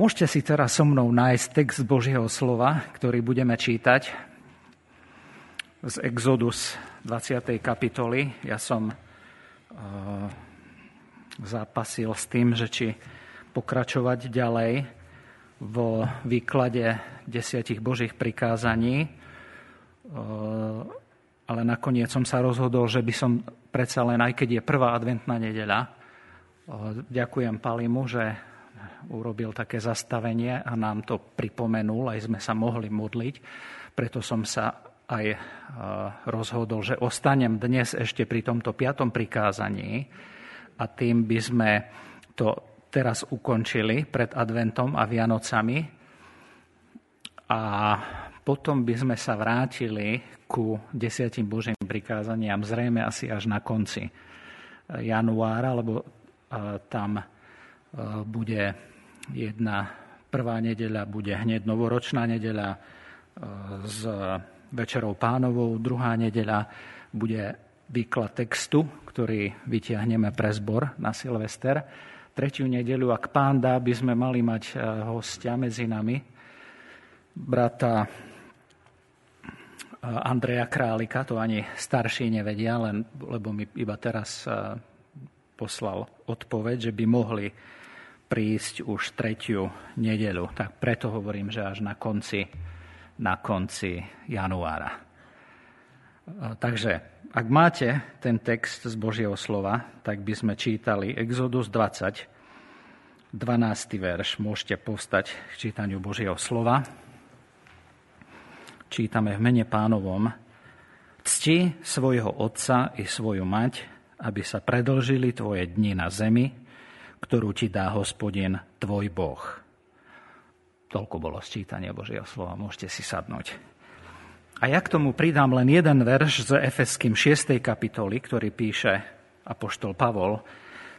Môžete si teraz so mnou nájsť text Božieho slova, ktorý budeme čítať z Exodus 20. kapitoly. Ja som uh, zápasil s tým, že či pokračovať ďalej vo výklade desiatich Božích prikázaní, uh, ale nakoniec som sa rozhodol, že by som predsa len, aj keď je prvá adventná nedeľa, uh, ďakujem Palimu, že urobil také zastavenie a nám to pripomenul, aj sme sa mohli modliť. Preto som sa aj e, rozhodol, že ostanem dnes ešte pri tomto piatom prikázaní a tým by sme to teraz ukončili pred adventom a Vianocami a potom by sme sa vrátili ku desiatim Božím prikázaniam zrejme asi až na konci januára, lebo e, tam bude Jedna prvá nedeľa bude hneď novoročná nedeľa e, s večerou pánovou, druhá nedeľa bude výklad textu, ktorý vytiahneme pre zbor na Silvester. Tretiu nedeľu, ak pán dá, by sme mali mať e, hostia medzi nami, brata e, Andreja Králika, to ani starší nevedia, len, lebo mi iba teraz poslal odpoveď, že by mohli prísť už tretiu nedelu. Tak preto hovorím, že až na konci, na konci januára. Takže ak máte ten text z Božieho slova, tak by sme čítali Exodus 20, 12. verš. Môžete povstať k čítaniu Božieho slova. Čítame v mene pánovom. Cti svojho otca i svoju mať, aby sa predlžili tvoje dni na zemi, ktorú ti dá hospodin tvoj Boh. Toľko bolo sčítanie Božieho slova, môžete si sadnúť. A ja k tomu pridám len jeden verš z Efeským 6. kapitoly, ktorý píše apoštol Pavol,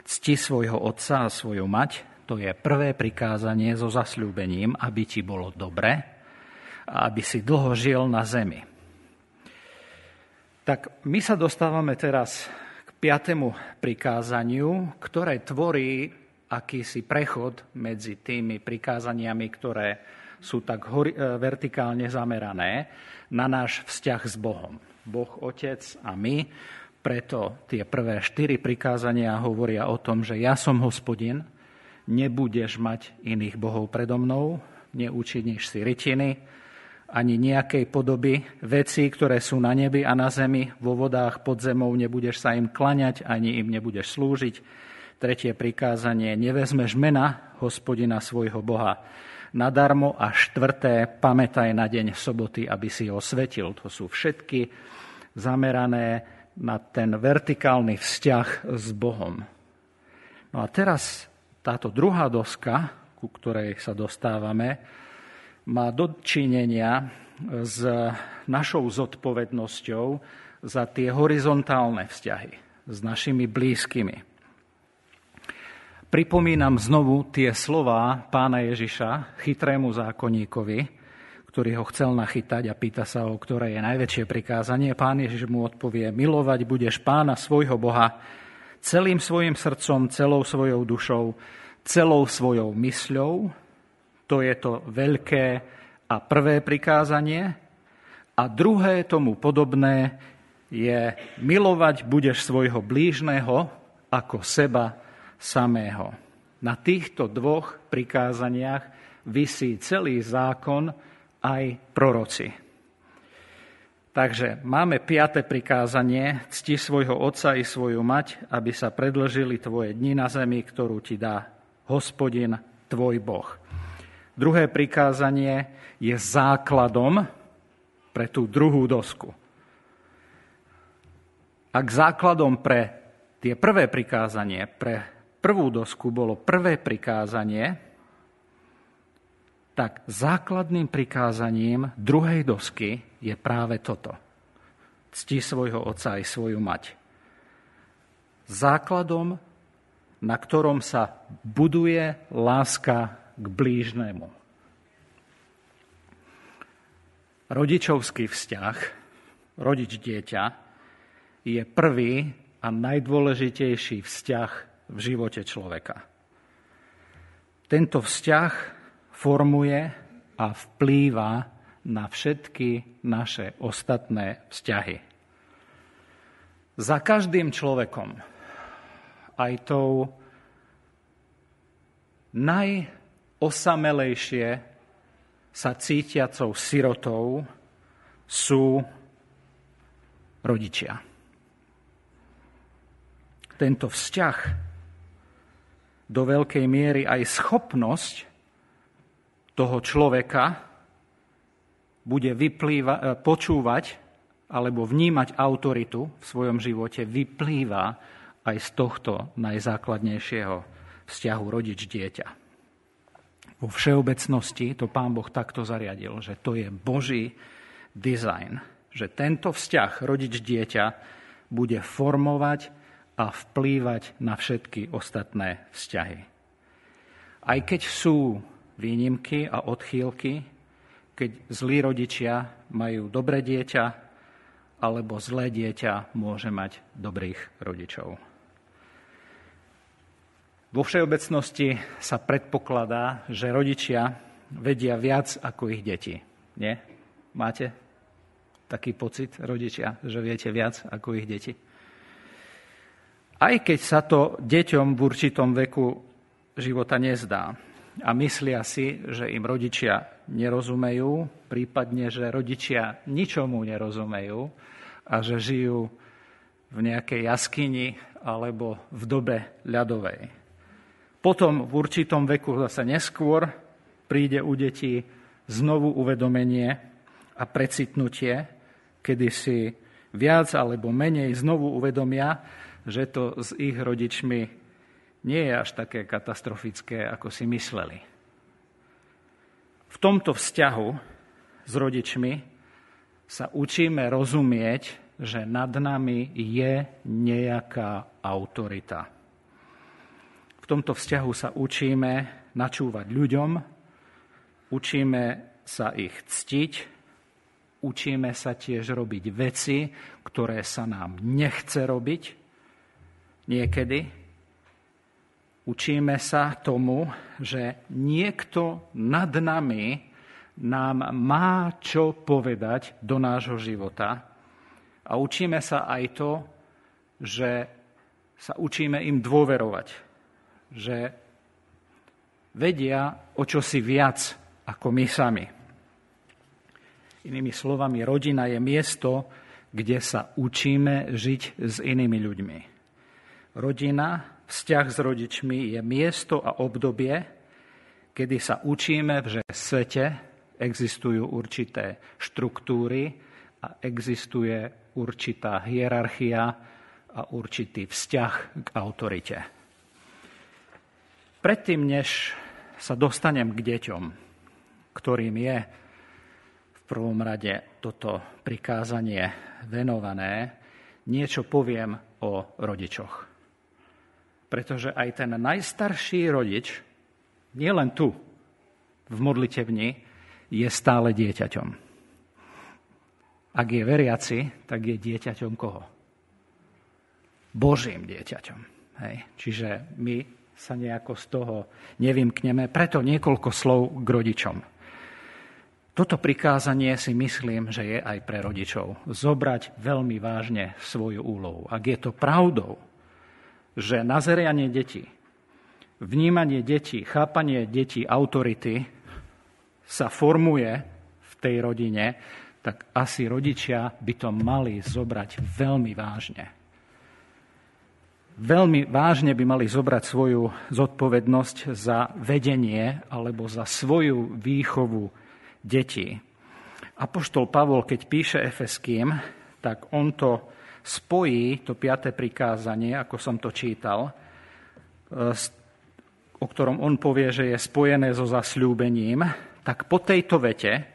cti svojho otca a svoju mať, to je prvé prikázanie so zasľúbením, aby ti bolo dobre a aby si dlho žil na zemi. Tak my sa dostávame teraz piatému prikázaniu, ktoré tvorí akýsi prechod medzi tými prikázaniami, ktoré sú tak e, vertikálne zamerané na náš vzťah s Bohom. Boh Otec a my. Preto tie prvé štyri prikázania hovoria o tom, že ja som hospodin, nebudeš mať iných bohov predo mnou, neučiníš si rytiny, ani nejakej podoby veci, ktoré sú na nebi a na zemi, vo vodách pod zemou, nebudeš sa im klaňať, ani im nebudeš slúžiť. Tretie prikázanie, nevezmeš mena hospodina svojho Boha nadarmo a štvrté, pamätaj na deň soboty, aby si ho svetil. To sú všetky zamerané na ten vertikálny vzťah s Bohom. No a teraz táto druhá doska, ku ktorej sa dostávame, má dočinenia s našou zodpovednosťou za tie horizontálne vzťahy s našimi blízkymi. Pripomínam znovu tie slová pána Ježiša chytrému zákonníkovi, ktorý ho chcel nachytať a pýta sa o ktoré je najväčšie prikázanie. Pán Ježiš mu odpovie, milovať budeš pána svojho Boha celým svojim srdcom, celou svojou dušou, celou svojou mysľou to je to veľké a prvé prikázanie. A druhé tomu podobné je milovať budeš svojho blížneho ako seba samého. Na týchto dvoch prikázaniach vysí celý zákon aj proroci. Takže máme piate prikázanie, cti svojho otca i svoju mať, aby sa predlžili tvoje dni na zemi, ktorú ti dá hospodin, tvoj Boh. Druhé prikázanie je základom pre tú druhú dosku. Ak základom pre tie prvé prikázanie, pre prvú dosku bolo prvé prikázanie, tak základným prikázaním druhej dosky je práve toto. Cti svojho otca aj svoju mať. Základom, na ktorom sa buduje láska k blížnemu. Rodičovský vzťah, rodič-dieťa, je prvý a najdôležitejší vzťah v živote človeka. Tento vzťah formuje a vplýva na všetky naše ostatné vzťahy. Za každým človekom, aj tou najosamelejšie sa cítiacou sirotou sú rodičia. Tento vzťah do veľkej miery aj schopnosť toho človeka bude vyplýva, e, počúvať alebo vnímať autoritu v svojom živote, vyplýva aj z tohto najzákladnejšieho vzťahu rodič-dieťa. Vo všeobecnosti to pán Boh takto zariadil, že to je Boží dizajn, že tento vzťah rodič-dieťa bude formovať a vplývať na všetky ostatné vzťahy. Aj keď sú výnimky a odchýlky, keď zlí rodičia majú dobré dieťa, alebo zlé dieťa môže mať dobrých rodičov. Vo všeobecnosti sa predpokladá, že rodičia vedia viac ako ich deti. Nie? Máte taký pocit, rodičia, že viete viac ako ich deti? Aj keď sa to deťom v určitom veku života nezdá a myslia si, že im rodičia nerozumejú, prípadne, že rodičia ničomu nerozumejú a že žijú v nejakej jaskyni alebo v dobe ľadovej. Potom v určitom veku zase neskôr príde u detí znovu uvedomenie a precitnutie, kedy si viac alebo menej znovu uvedomia, že to s ich rodičmi nie je až také katastrofické, ako si mysleli. V tomto vzťahu s rodičmi sa učíme rozumieť, že nad nami je nejaká autorita tomto vzťahu sa učíme načúvať ľuďom, učíme sa ich ctiť, učíme sa tiež robiť veci, ktoré sa nám nechce robiť niekedy. Učíme sa tomu, že niekto nad nami nám má čo povedať do nášho života. A učíme sa aj to, že sa učíme im dôverovať že vedia o čosi viac ako my sami. Inými slovami, rodina je miesto, kde sa učíme žiť s inými ľuďmi. Rodina, vzťah s rodičmi je miesto a obdobie, kedy sa učíme, že v svete existujú určité štruktúry a existuje určitá hierarchia a určitý vzťah k autorite. Predtým, než sa dostanem k deťom, ktorým je v prvom rade toto prikázanie venované, niečo poviem o rodičoch. Pretože aj ten najstarší rodič, nielen tu, v modlitevni, je stále dieťaťom. Ak je veriaci, tak je dieťaťom koho? Božím dieťaťom. Hej. Čiže my sa nejako z toho nevymkneme. Preto niekoľko slov k rodičom. Toto prikázanie si myslím, že je aj pre rodičov. Zobrať veľmi vážne svoju úlohu. Ak je to pravdou, že nazerianie detí, vnímanie detí, chápanie detí autority sa formuje v tej rodine, tak asi rodičia by to mali zobrať veľmi vážne veľmi vážne by mali zobrať svoju zodpovednosť za vedenie alebo za svoju výchovu detí. Apoštol Pavol, keď píše Efeským, tak on to spojí, to piaté prikázanie, ako som to čítal, o ktorom on povie, že je spojené so zasľúbením, tak po tejto vete,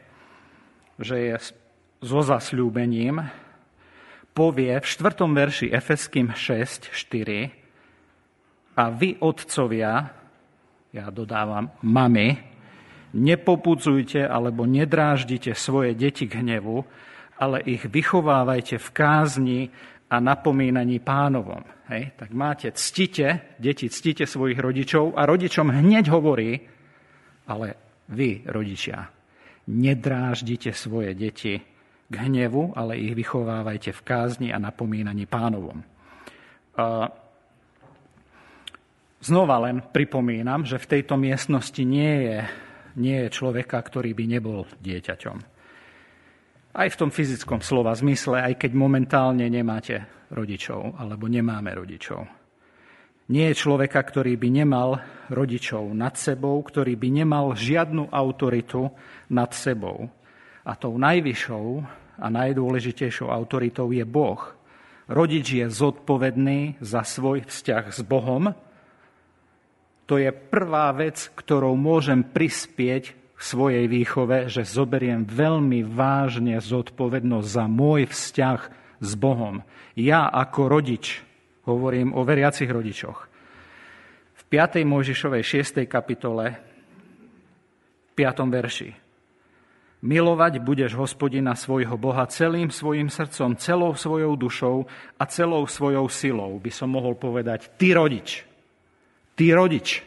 že je so zasľúbením, povie v 4. verši Efeským 6, 4 a vy, otcovia, ja dodávam, mami, nepopudzujte alebo nedráždite svoje deti k hnevu, ale ich vychovávajte v kázni a napomínaní pánovom. Hej? Tak máte, ctite, deti, ctite svojich rodičov a rodičom hneď hovorí, ale vy, rodičia, nedráždite svoje deti k hnevu, ale ich vychovávajte v kázni a napomínaní pánovom. Znova len pripomínam, že v tejto miestnosti nie je, nie je človeka, ktorý by nebol dieťaťom. Aj v tom fyzickom slova zmysle, aj keď momentálne nemáte rodičov alebo nemáme rodičov. Nie je človeka, ktorý by nemal rodičov nad sebou, ktorý by nemal žiadnu autoritu nad sebou. A tou najvyššou a najdôležitejšou autoritou je Boh. Rodič je zodpovedný za svoj vzťah s Bohom to je prvá vec, ktorou môžem prispieť k svojej výchove, že zoberiem veľmi vážne zodpovednosť za môj vzťah s Bohom. Ja ako rodič, hovorím o veriacich rodičoch, v 5. Mojžišovej 6. kapitole, v 5. verši. Milovať budeš hospodina svojho Boha celým svojim srdcom, celou svojou dušou a celou svojou silou, by som mohol povedať, ty rodič. Ty rodič,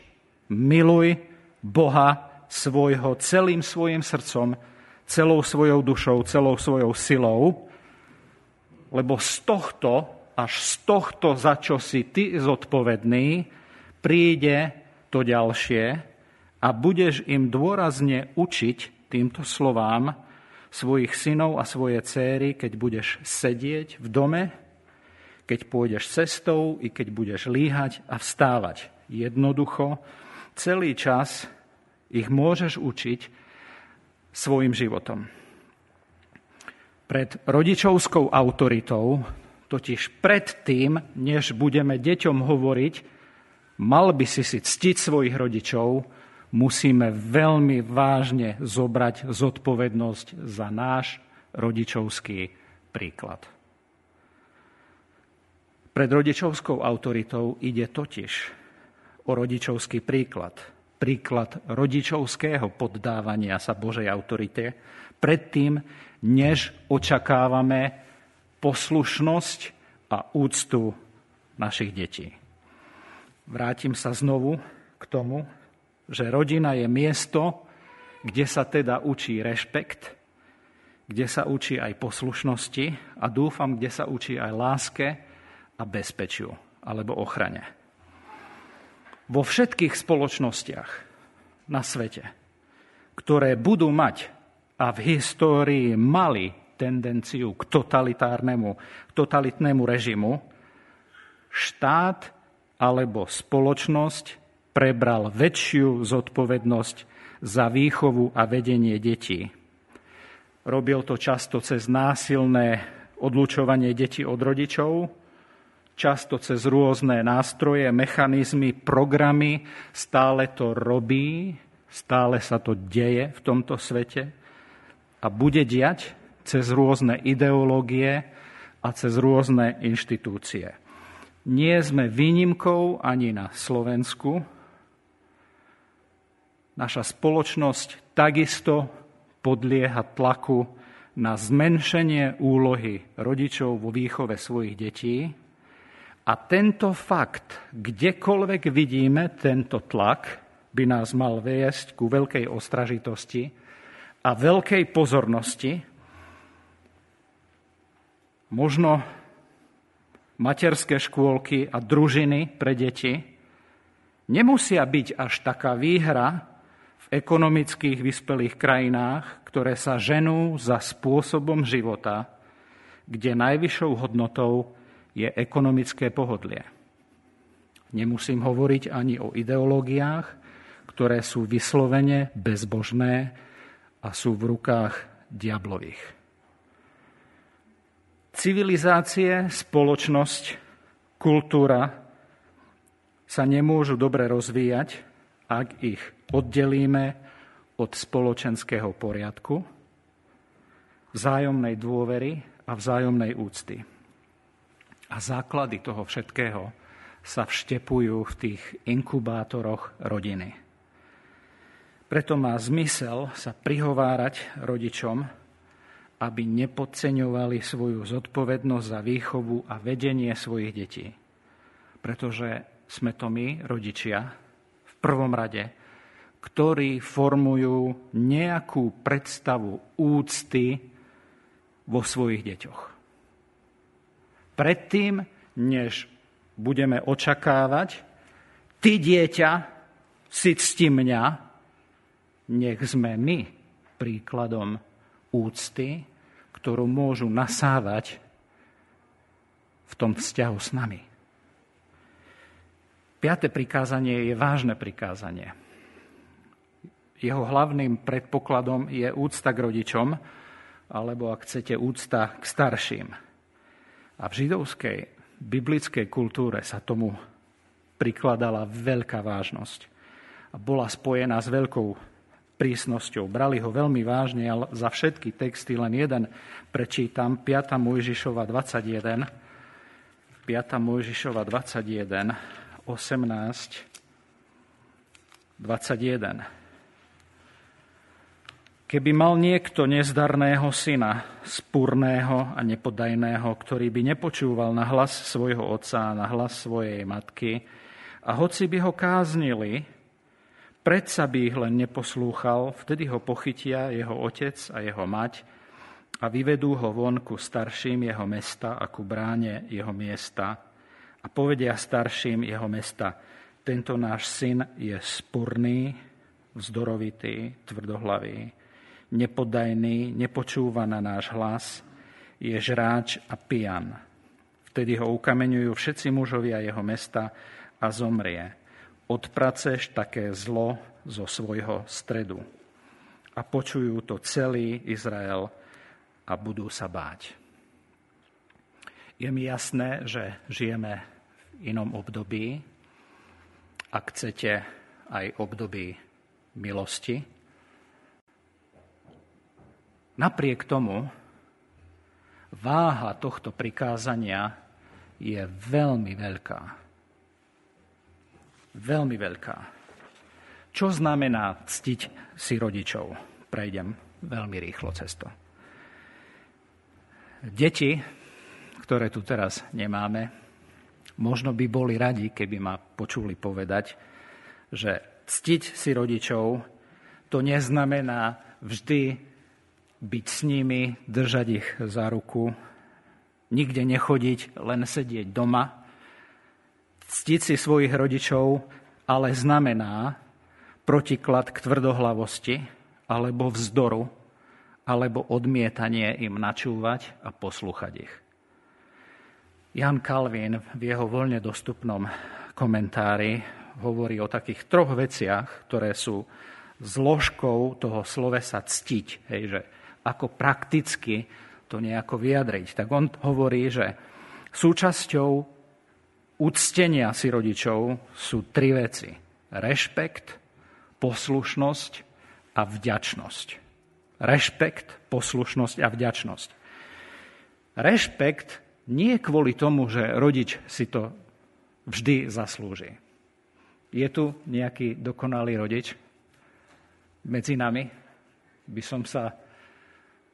miluj Boha svojho celým svojim srdcom, celou svojou dušou, celou svojou silou, lebo z tohto, až z tohto, za čo si ty zodpovedný, príde to ďalšie a budeš im dôrazne učiť týmto slovám svojich synov a svoje céry, keď budeš sedieť v dome, keď pôjdeš cestou i keď budeš líhať a vstávať jednoducho, celý čas ich môžeš učiť svojim životom. Pred rodičovskou autoritou, totiž pred tým, než budeme deťom hovoriť, mal by si si ctiť svojich rodičov, musíme veľmi vážne zobrať zodpovednosť za náš rodičovský príklad. Pred rodičovskou autoritou ide totiž o rodičovský príklad. Príklad rodičovského poddávania sa Božej autorite predtým, než očakávame poslušnosť a úctu našich detí. Vrátim sa znovu k tomu, že rodina je miesto, kde sa teda učí rešpekt, kde sa učí aj poslušnosti a dúfam, kde sa učí aj láske a bezpečiu alebo ochrane. Vo všetkých spoločnostiach na svete, ktoré budú mať a v histórii mali tendenciu k totalitárnemu, totalitnému režimu, štát alebo spoločnosť prebral väčšiu zodpovednosť za výchovu a vedenie detí. Robil to často cez násilné odlučovanie detí od rodičov, často cez rôzne nástroje, mechanizmy, programy. Stále to robí, stále sa to deje v tomto svete a bude diať cez rôzne ideológie a cez rôzne inštitúcie. Nie sme výnimkou ani na Slovensku. Naša spoločnosť takisto podlieha tlaku na zmenšenie úlohy rodičov vo výchove svojich detí, a tento fakt, kdekoľvek vidíme tento tlak, by nás mal viesť ku veľkej ostražitosti a veľkej pozornosti. Možno materské škôlky a družiny pre deti nemusia byť až taká výhra ekonomických vyspelých krajinách, ktoré sa ženú za spôsobom života, kde najvyššou hodnotou je ekonomické pohodlie. Nemusím hovoriť ani o ideológiách, ktoré sú vyslovene bezbožné a sú v rukách diablových. Civilizácie, spoločnosť, kultúra sa nemôžu dobre rozvíjať, ak ich oddelíme od spoločenského poriadku, vzájomnej dôvery a vzájomnej úcty. A základy toho všetkého sa vštepujú v tých inkubátoroch rodiny. Preto má zmysel sa prihovárať rodičom, aby nepodceňovali svoju zodpovednosť za výchovu a vedenie svojich detí. Pretože sme to my, rodičia, prvom rade, ktorí formujú nejakú predstavu úcty vo svojich deťoch. Predtým, než budeme očakávať, ty dieťa, si cti mňa, nech sme my príkladom úcty, ktorú môžu nasávať v tom vzťahu s nami. Piaté prikázanie je vážne prikázanie. Jeho hlavným predpokladom je úcta k rodičom, alebo ak chcete, úcta k starším. A v židovskej biblickej kultúre sa tomu prikladala veľká vážnosť a bola spojená s veľkou prísnosťou. Brali ho veľmi vážne, ale za všetky texty len jeden prečítam. 5. Mojžišova 21. 5. Mojžišova 21 18, 21. Keby mal niekto nezdarného syna, spurného a nepodajného, ktorý by nepočúval na hlas svojho otca a na hlas svojej matky, a hoci by ho káznili, predsa by ich len neposlúchal, vtedy ho pochytia jeho otec a jeho mať a vyvedú ho von ku starším jeho mesta a ku bráne jeho miesta a povedia starším jeho mesta, tento náš syn je spurný, vzdorovitý, tvrdohlavý, nepodajný, nepočúva na náš hlas, je žráč a pijan. Vtedy ho ukameňujú všetci mužovia jeho mesta a zomrie. Odpraceš také zlo zo svojho stredu. A počujú to celý Izrael a budú sa báť. Je mi jasné, že žijeme v inom období, ak chcete aj období milosti. Napriek tomu váha tohto prikázania je veľmi veľká. Veľmi veľká. Čo znamená ctiť si rodičov? Prejdem veľmi rýchlo cesto. Deti ktoré tu teraz nemáme, možno by boli radi, keby ma počuli povedať, že ctiť si rodičov to neznamená vždy byť s nimi, držať ich za ruku, nikde nechodiť, len sedieť doma. Ctiť si svojich rodičov ale znamená protiklad k tvrdohlavosti alebo vzdoru, alebo odmietanie im načúvať a poslúchať ich. Jan Kalvin v jeho voľne dostupnom komentári hovorí o takých troch veciach, ktoré sú zložkou toho slovesa ctiť, hej, že ako prakticky to nejako vyjadriť. Tak on hovorí, že súčasťou úctenia si rodičov sú tri veci. Rešpekt, poslušnosť a vďačnosť. Rešpekt, poslušnosť a vďačnosť. Rešpekt nie kvôli tomu, že rodič si to vždy zaslúži. Je tu nejaký dokonalý rodič medzi nami? By som sa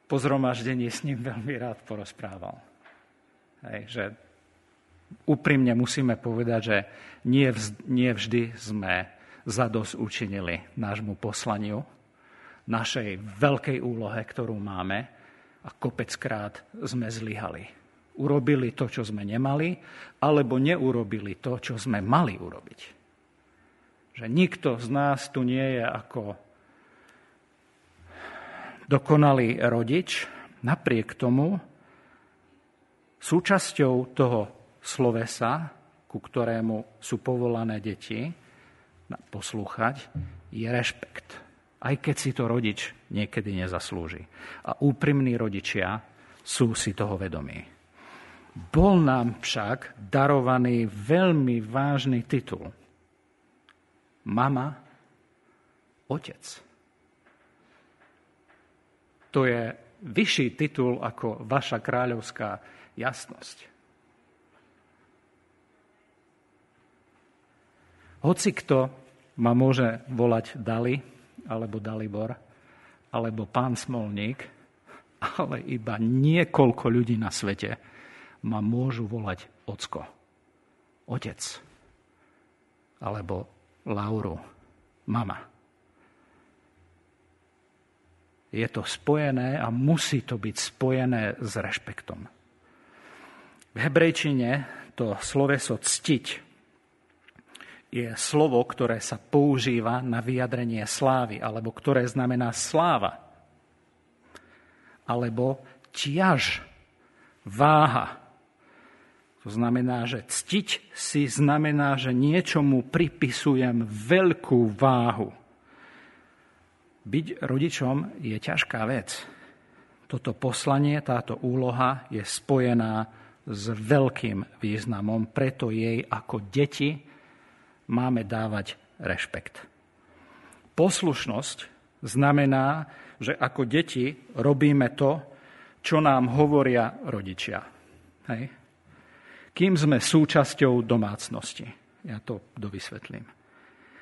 po zhromaždení s ním veľmi rád porozprával. Hej, že úprimne musíme povedať, že nie, vz, nie vždy sme zados učinili nášmu poslaniu, našej veľkej úlohe, ktorú máme a kopeckrát sme zlyhali urobili to, čo sme nemali, alebo neurobili to, čo sme mali urobiť. Že nikto z nás tu nie je ako dokonalý rodič, napriek tomu súčasťou toho slovesa, ku ktorému sú povolané deti poslúchať, je rešpekt. Aj keď si to rodič niekedy nezaslúži. A úprimní rodičia sú si toho vedomí. Bol nám však darovaný veľmi vážny titul. Mama, otec. To je vyšší titul ako vaša kráľovská jasnosť. Hoci kto ma môže volať Dali, alebo Dalibor, alebo pán Smolník, ale iba niekoľko ľudí na svete ma môžu volať ocko, otec, alebo Lauru, mama. Je to spojené a musí to byť spojené s rešpektom. V hebrejčine to sloveso ctiť je slovo, ktoré sa používa na vyjadrenie slávy, alebo ktoré znamená sláva, alebo ťaž, váha. To znamená, že ctiť si znamená, že niečomu pripisujem veľkú váhu. Byť rodičom je ťažká vec. Toto poslanie, táto úloha je spojená s veľkým významom, preto jej ako deti máme dávať rešpekt. Poslušnosť znamená, že ako deti robíme to, čo nám hovoria rodičia. Hej? Kým sme súčasťou domácnosti. Ja to dovysvetlím.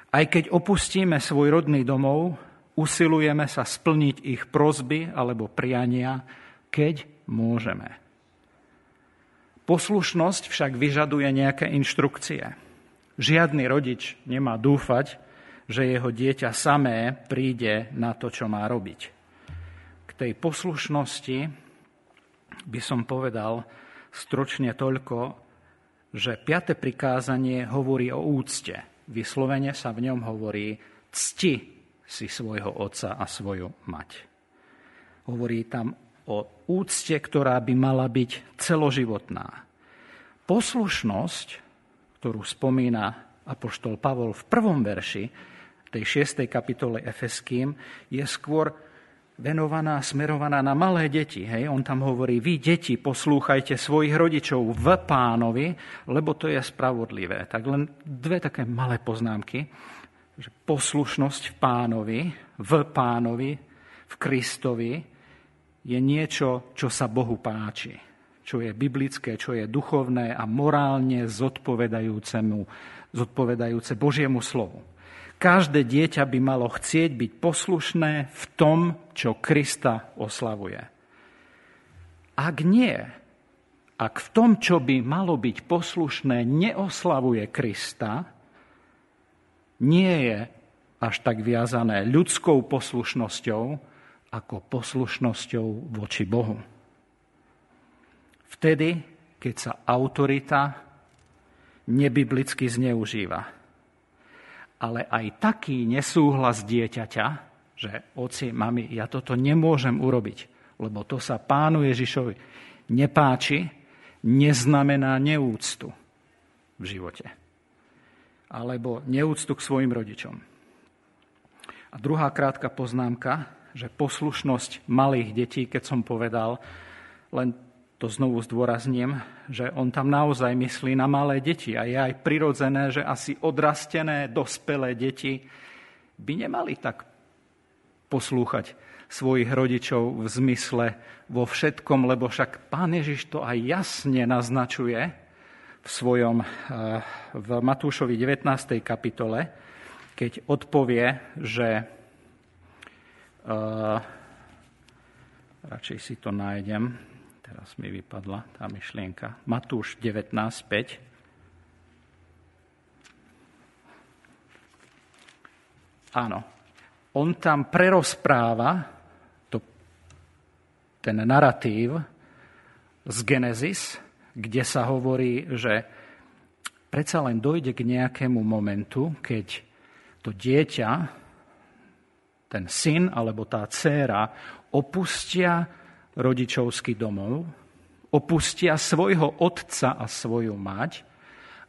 Aj keď opustíme svoj rodný domov, usilujeme sa splniť ich prozby alebo priania, keď môžeme. Poslušnosť však vyžaduje nejaké inštrukcie. Žiadny rodič nemá dúfať, že jeho dieťa samé príde na to, čo má robiť. K tej poslušnosti by som povedal stročne toľko, že piate prikázanie hovorí o úcte. Vyslovene sa v ňom hovorí cti si svojho otca a svoju mať. Hovorí tam o úcte, ktorá by mala byť celoživotná. Poslušnosť, ktorú spomína apoštol Pavol v prvom verši tej 6. kapitole Efeským, je skôr venovaná, smerovaná na malé deti. Hej? On tam hovorí, vy deti, poslúchajte svojich rodičov v pánovi, lebo to je spravodlivé. Tak len dve také malé poznámky. Že poslušnosť v pánovi, v pánovi, v Kristovi, je niečo, čo sa Bohu páči, čo je biblické, čo je duchovné a morálne zodpovedajúcemu, zodpovedajúce Božiemu slovu. Každé dieťa by malo chcieť byť poslušné v tom, čo Krista oslavuje. Ak nie, ak v tom, čo by malo byť poslušné, neoslavuje Krista, nie je až tak viazané ľudskou poslušnosťou, ako poslušnosťou voči Bohu. Vtedy, keď sa autorita nebiblicky zneužíva. Ale aj taký nesúhlas dieťaťa, že oci, mami, ja toto nemôžem urobiť, lebo to sa pánu Ježišovi nepáči, neznamená neúctu v živote. Alebo neúctu k svojim rodičom. A druhá krátka poznámka, že poslušnosť malých detí, keď som povedal, len to znovu zdôrazním, že on tam naozaj myslí na malé deti a je aj prirodzené, že asi odrastené, dospelé deti by nemali tak poslúchať svojich rodičov v zmysle vo všetkom, lebo však pán Ježiš to aj jasne naznačuje v svojom, eh, v Matúšovi 19. kapitole, keď odpovie, že Uh, radšej si to nájdem. Teraz mi vypadla tá myšlienka. Matúš 19.5. Áno. On tam prerozpráva to, ten narratív z Genesis, kde sa hovorí, že predsa len dojde k nejakému momentu, keď to dieťa ten syn alebo tá dcéra opustia rodičovský domov, opustia svojho otca a svoju mať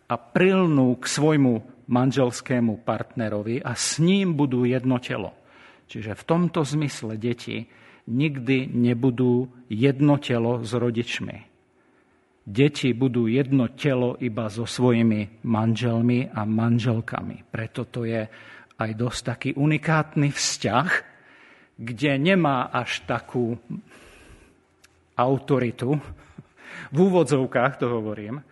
a prilnú k svojmu manželskému partnerovi a s ním budú jedno telo. Čiže v tomto zmysle deti nikdy nebudú jedno telo s rodičmi. Deti budú jedno telo iba so svojimi manželmi a manželkami. Preto to je aj dosť taký unikátny vzťah, kde nemá až takú autoritu, v úvodzovkách to hovorím,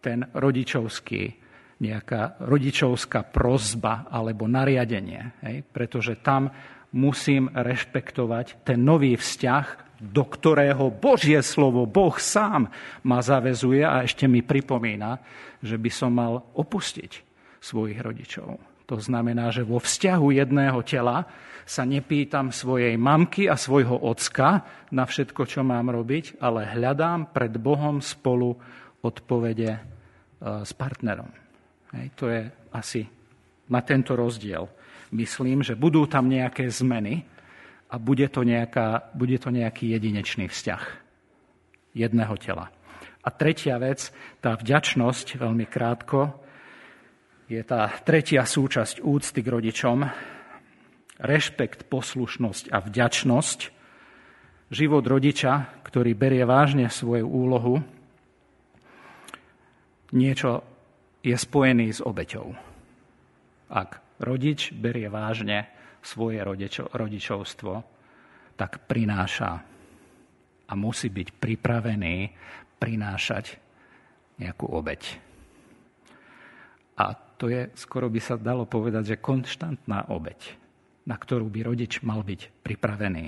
ten rodičovský, nejaká rodičovská prozba alebo nariadenie. Hej? Pretože tam musím rešpektovať ten nový vzťah, do ktorého Božie slovo, Boh sám ma zavezuje a ešte mi pripomína, že by som mal opustiť svojich rodičov. To znamená, že vo vzťahu jedného tela sa nepýtam svojej mamky a svojho ocka na všetko, čo mám robiť, ale hľadám pred Bohom spolu odpovede e, s partnerom. Hej, to je asi na tento rozdiel. Myslím, že budú tam nejaké zmeny a bude to, nejaká, bude to nejaký jedinečný vzťah jedného tela. A tretia vec, tá vďačnosť, veľmi krátko, je tá tretia súčasť úcty k rodičom, rešpekt, poslušnosť a vďačnosť, život rodiča, ktorý berie vážne svoju úlohu, niečo je spojený s obeťou. Ak rodič berie vážne svoje rodičo, rodičovstvo, tak prináša a musí byť pripravený prinášať nejakú obeť. A to je, skoro by sa dalo povedať, že konštantná obeť na ktorú by rodič mal byť pripravený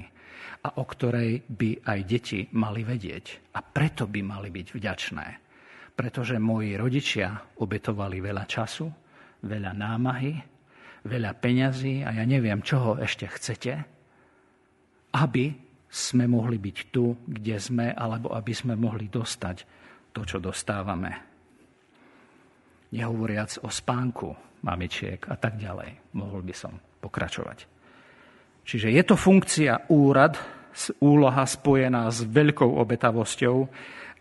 a o ktorej by aj deti mali vedieť. A preto by mali byť vďačné. Pretože moji rodičia obetovali veľa času, veľa námahy, veľa peňazí a ja neviem, čoho ešte chcete, aby sme mohli byť tu, kde sme, alebo aby sme mohli dostať to, čo dostávame. Nehovoriac o spánku mamičiek a tak ďalej. Mohol by som pokračovať. Čiže je to funkcia úrad, úloha spojená s veľkou obetavosťou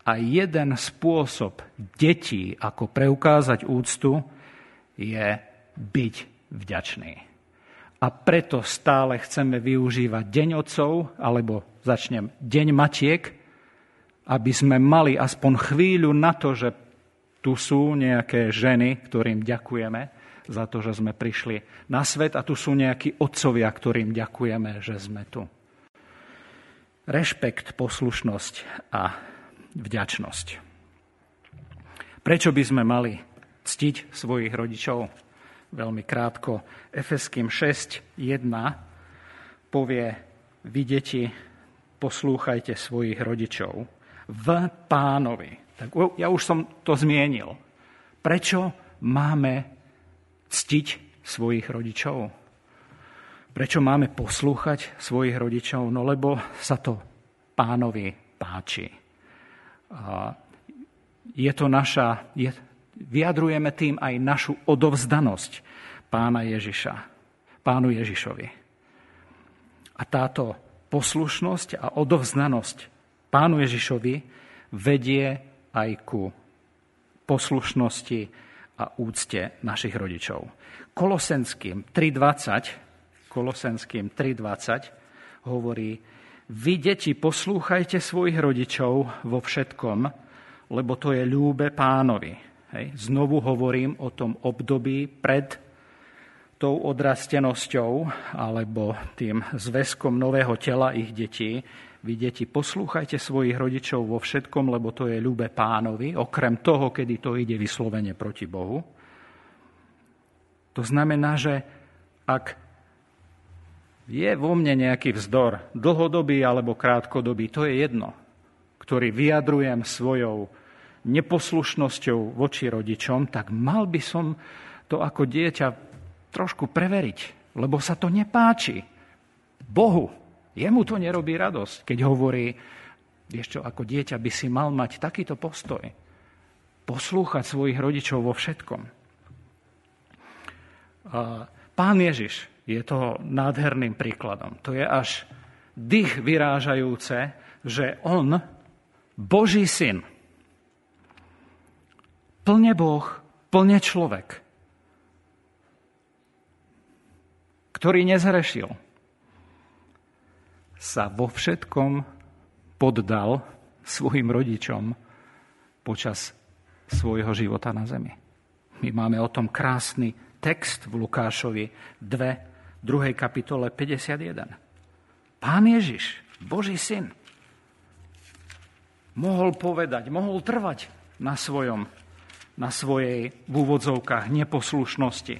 a jeden spôsob detí, ako preukázať úctu, je byť vďačný. A preto stále chceme využívať Deň otcov, alebo začnem Deň matiek, aby sme mali aspoň chvíľu na to, že tu sú nejaké ženy, ktorým ďakujeme, za to, že sme prišli na svet a tu sú nejakí otcovia, ktorým ďakujeme, že sme tu. Rešpekt, poslušnosť a vďačnosť. Prečo by sme mali ctiť svojich rodičov? Veľmi krátko. Efeským 6.1 povie, vy deti, poslúchajte svojich rodičov v pánovi. Tak ja už som to zmienil. Prečo máme ctiť svojich rodičov? Prečo máme poslúchať svojich rodičov? No lebo sa to pánovi páči. Je to naša, je, vyjadrujeme tým aj našu odovzdanosť pána Ježiša, pánu Ježišovi. A táto poslušnosť a odovzdanosť pánu Ježišovi vedie aj ku poslušnosti a úcte našich rodičov. Kolosenským 3.20, Kolosenským 3.20 hovorí, vy, deti, poslúchajte svojich rodičov vo všetkom, lebo to je ľúbe pánovi. Hej. Znovu hovorím o tom období pred tou odrastenosťou alebo tým zväzkom nového tela ich detí, vy, deti, poslúchajte svojich rodičov vo všetkom, lebo to je ľúbe pánovi, okrem toho, kedy to ide vyslovene proti Bohu. To znamená, že ak je vo mne nejaký vzdor, dlhodobý alebo krátkodobý, to je jedno, ktorý vyjadrujem svojou neposlušnosťou voči rodičom, tak mal by som to ako dieťa trošku preveriť, lebo sa to nepáči Bohu. Jemu to nerobí radosť, keď hovorí, vieš čo, ako dieťa by si mal mať takýto postoj. Poslúchať svojich rodičov vo všetkom. Pán Ježiš je toho nádherným príkladom. To je až dých vyrážajúce, že on, Boží syn, plne Boh, plne človek, ktorý nezrešil, sa vo všetkom poddal svojim rodičom počas svojho života na zemi. My máme o tom krásny text v Lukášovi 2, 2. kapitole 51. Pán Ježiš, Boží syn, mohol povedať, mohol trvať na svojom, na svojej v úvodzovkách neposlušnosti.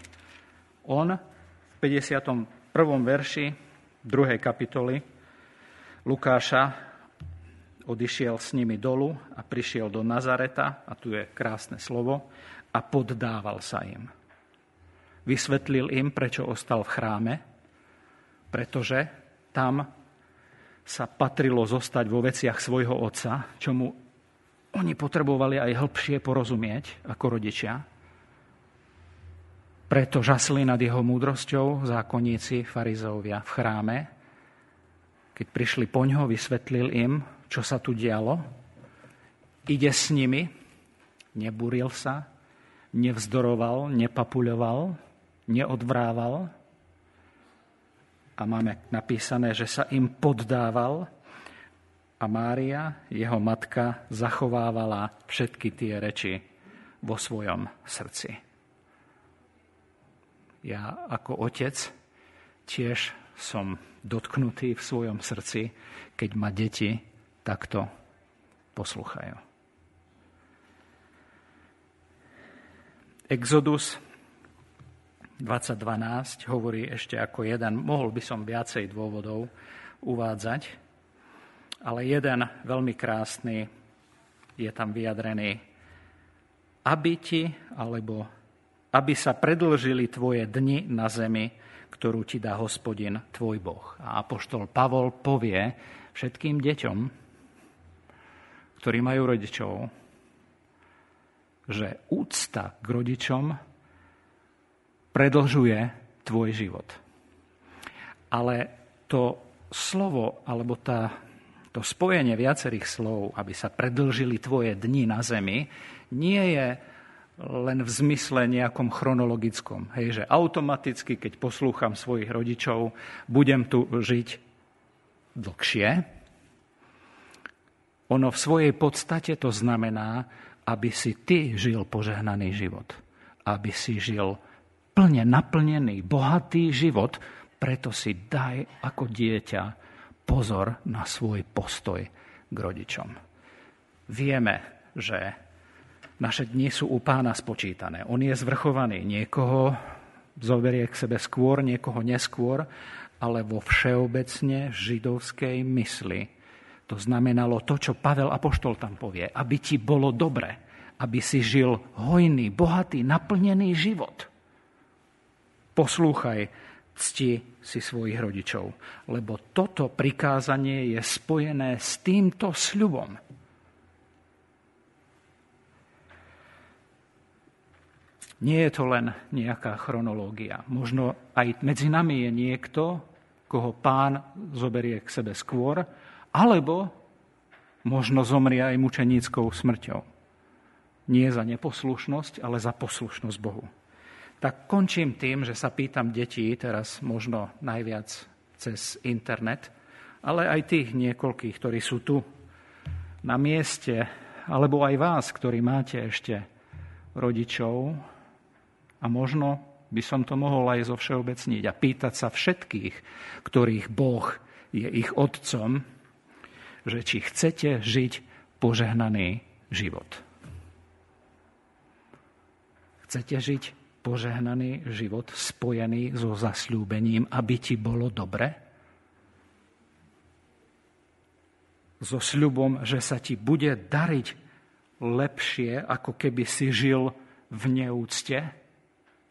On v 51. verši 2. kapitoly Lukáša odišiel s nimi dolu a prišiel do Nazareta, a tu je krásne slovo, a poddával sa im. Vysvetlil im, prečo ostal v chráme, pretože tam sa patrilo zostať vo veciach svojho otca, čomu oni potrebovali aj hĺbšie porozumieť ako rodičia. Preto žasli nad jeho múdrosťou zákonníci farizovia v chráme. Keď prišli po ňo, vysvetlil im, čo sa tu dialo. Ide s nimi, nebúril sa, nevzdoroval, nepapuľoval, neodvrával, a máme napísané, že sa im poddával a Mária, jeho matka, zachovávala všetky tie reči vo svojom srdci. Ja ako otec tiež som dotknutý v svojom srdci, keď ma deti takto posluchajú. Exodus 2012 hovorí ešte ako jeden, mohol by som viacej dôvodov uvádzať, ale jeden veľmi krásny je tam vyjadrený. Aby ti, alebo aby sa predlžili tvoje dni na zemi, ktorú ti dá hospodin, tvoj Boh. A apoštol Pavol povie všetkým deťom, ktorí majú rodičov, že úcta k rodičom predlžuje tvoj život. Ale to slovo, alebo tá, to spojenie viacerých slov, aby sa predlžili tvoje dni na zemi, nie je len v zmysle nejakom chronologickom. Hej, že automaticky, keď poslúcham svojich rodičov, budem tu žiť dlhšie. Ono v svojej podstate to znamená, aby si ty žil požehnaný život. Aby si žil plne naplnený, bohatý život, preto si daj ako dieťa pozor na svoj postoj k rodičom. Vieme, že naše dni sú u pána spočítané. On je zvrchovaný. Niekoho zoberie k sebe skôr, niekoho neskôr, ale vo všeobecne židovskej mysli. To znamenalo to, čo Pavel Apoštol tam povie. Aby ti bolo dobre, aby si žil hojný, bohatý, naplnený život poslúchaj, cti si svojich rodičov. Lebo toto prikázanie je spojené s týmto sľubom. Nie je to len nejaká chronológia. Možno aj medzi nami je niekto, koho pán zoberie k sebe skôr, alebo možno zomrie aj mučeníckou smrťou. Nie za neposlušnosť, ale za poslušnosť Bohu tak končím tým, že sa pýtam detí, teraz možno najviac cez internet, ale aj tých niekoľkých, ktorí sú tu na mieste, alebo aj vás, ktorí máte ešte rodičov a možno by som to mohol aj zo všeobecniť a pýtať sa všetkých, ktorých Boh je ich otcom, že či chcete žiť požehnaný život. Chcete žiť požehnaný život spojený so zasľúbením, aby ti bolo dobre? So sľubom, že sa ti bude dariť lepšie, ako keby si žil v neúcte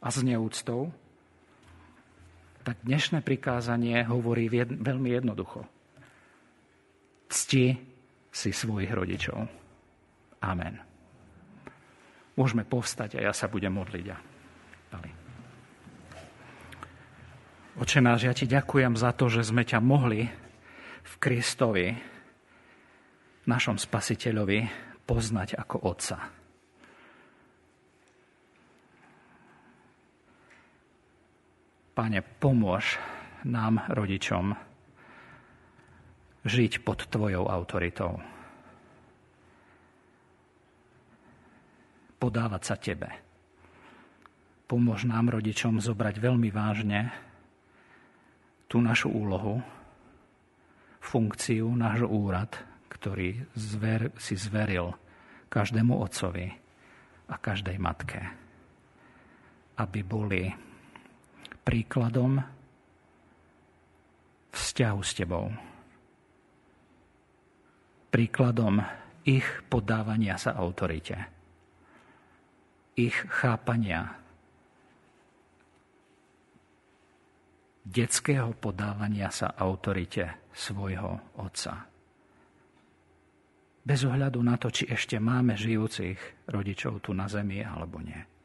a s neúctou? Tak dnešné prikázanie hovorí veľmi jednoducho. Cti si svojich rodičov. Amen. Môžeme povstať a ja sa budem modliť. Oče náš, ja ti ďakujem za to, že sme ťa mohli v Kristovi, našom spasiteľovi, poznať ako Otca. Pane, pomôž nám, rodičom, žiť pod Tvojou autoritou. Podávať sa Tebe pomôž nám, rodičom, zobrať veľmi vážne tú našu úlohu, funkciu, náš úrad, ktorý zver, si zveril každému otcovi a každej matke. Aby boli príkladom vzťahu s tebou. Príkladom ich podávania sa autorite. Ich chápania detského podávania sa autorite svojho otca. Bez ohľadu na to, či ešte máme žijúcich rodičov tu na zemi alebo nie.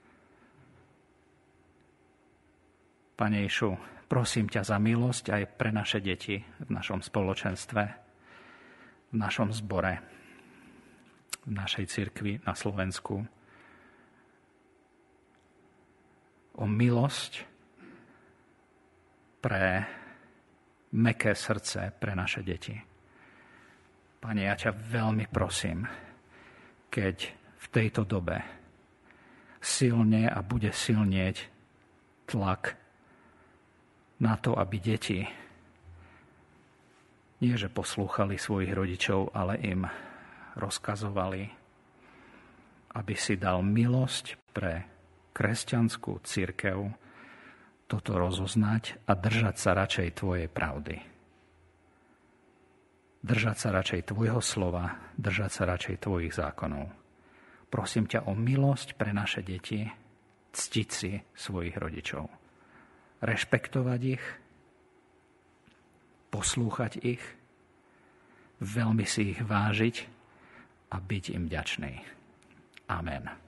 Pane Išu, prosím ťa za milosť aj pre naše deti v našom spoločenstve, v našom zbore, v našej cirkvi na Slovensku. O milosť pre meké srdce pre naše deti. Pane, ja ťa veľmi prosím, keď v tejto dobe silne a bude silnieť tlak na to, aby deti nie že poslúchali svojich rodičov, ale im rozkazovali, aby si dal milosť pre kresťanskú církev, toto rozoznať a držať sa radšej Tvojej pravdy. Držať sa radšej Tvojho slova, držať sa radšej Tvojich zákonov. Prosím ťa o milosť pre naše deti, ctiť si svojich rodičov. Rešpektovať ich, poslúchať ich, veľmi si ich vážiť a byť im vďačný. Amen.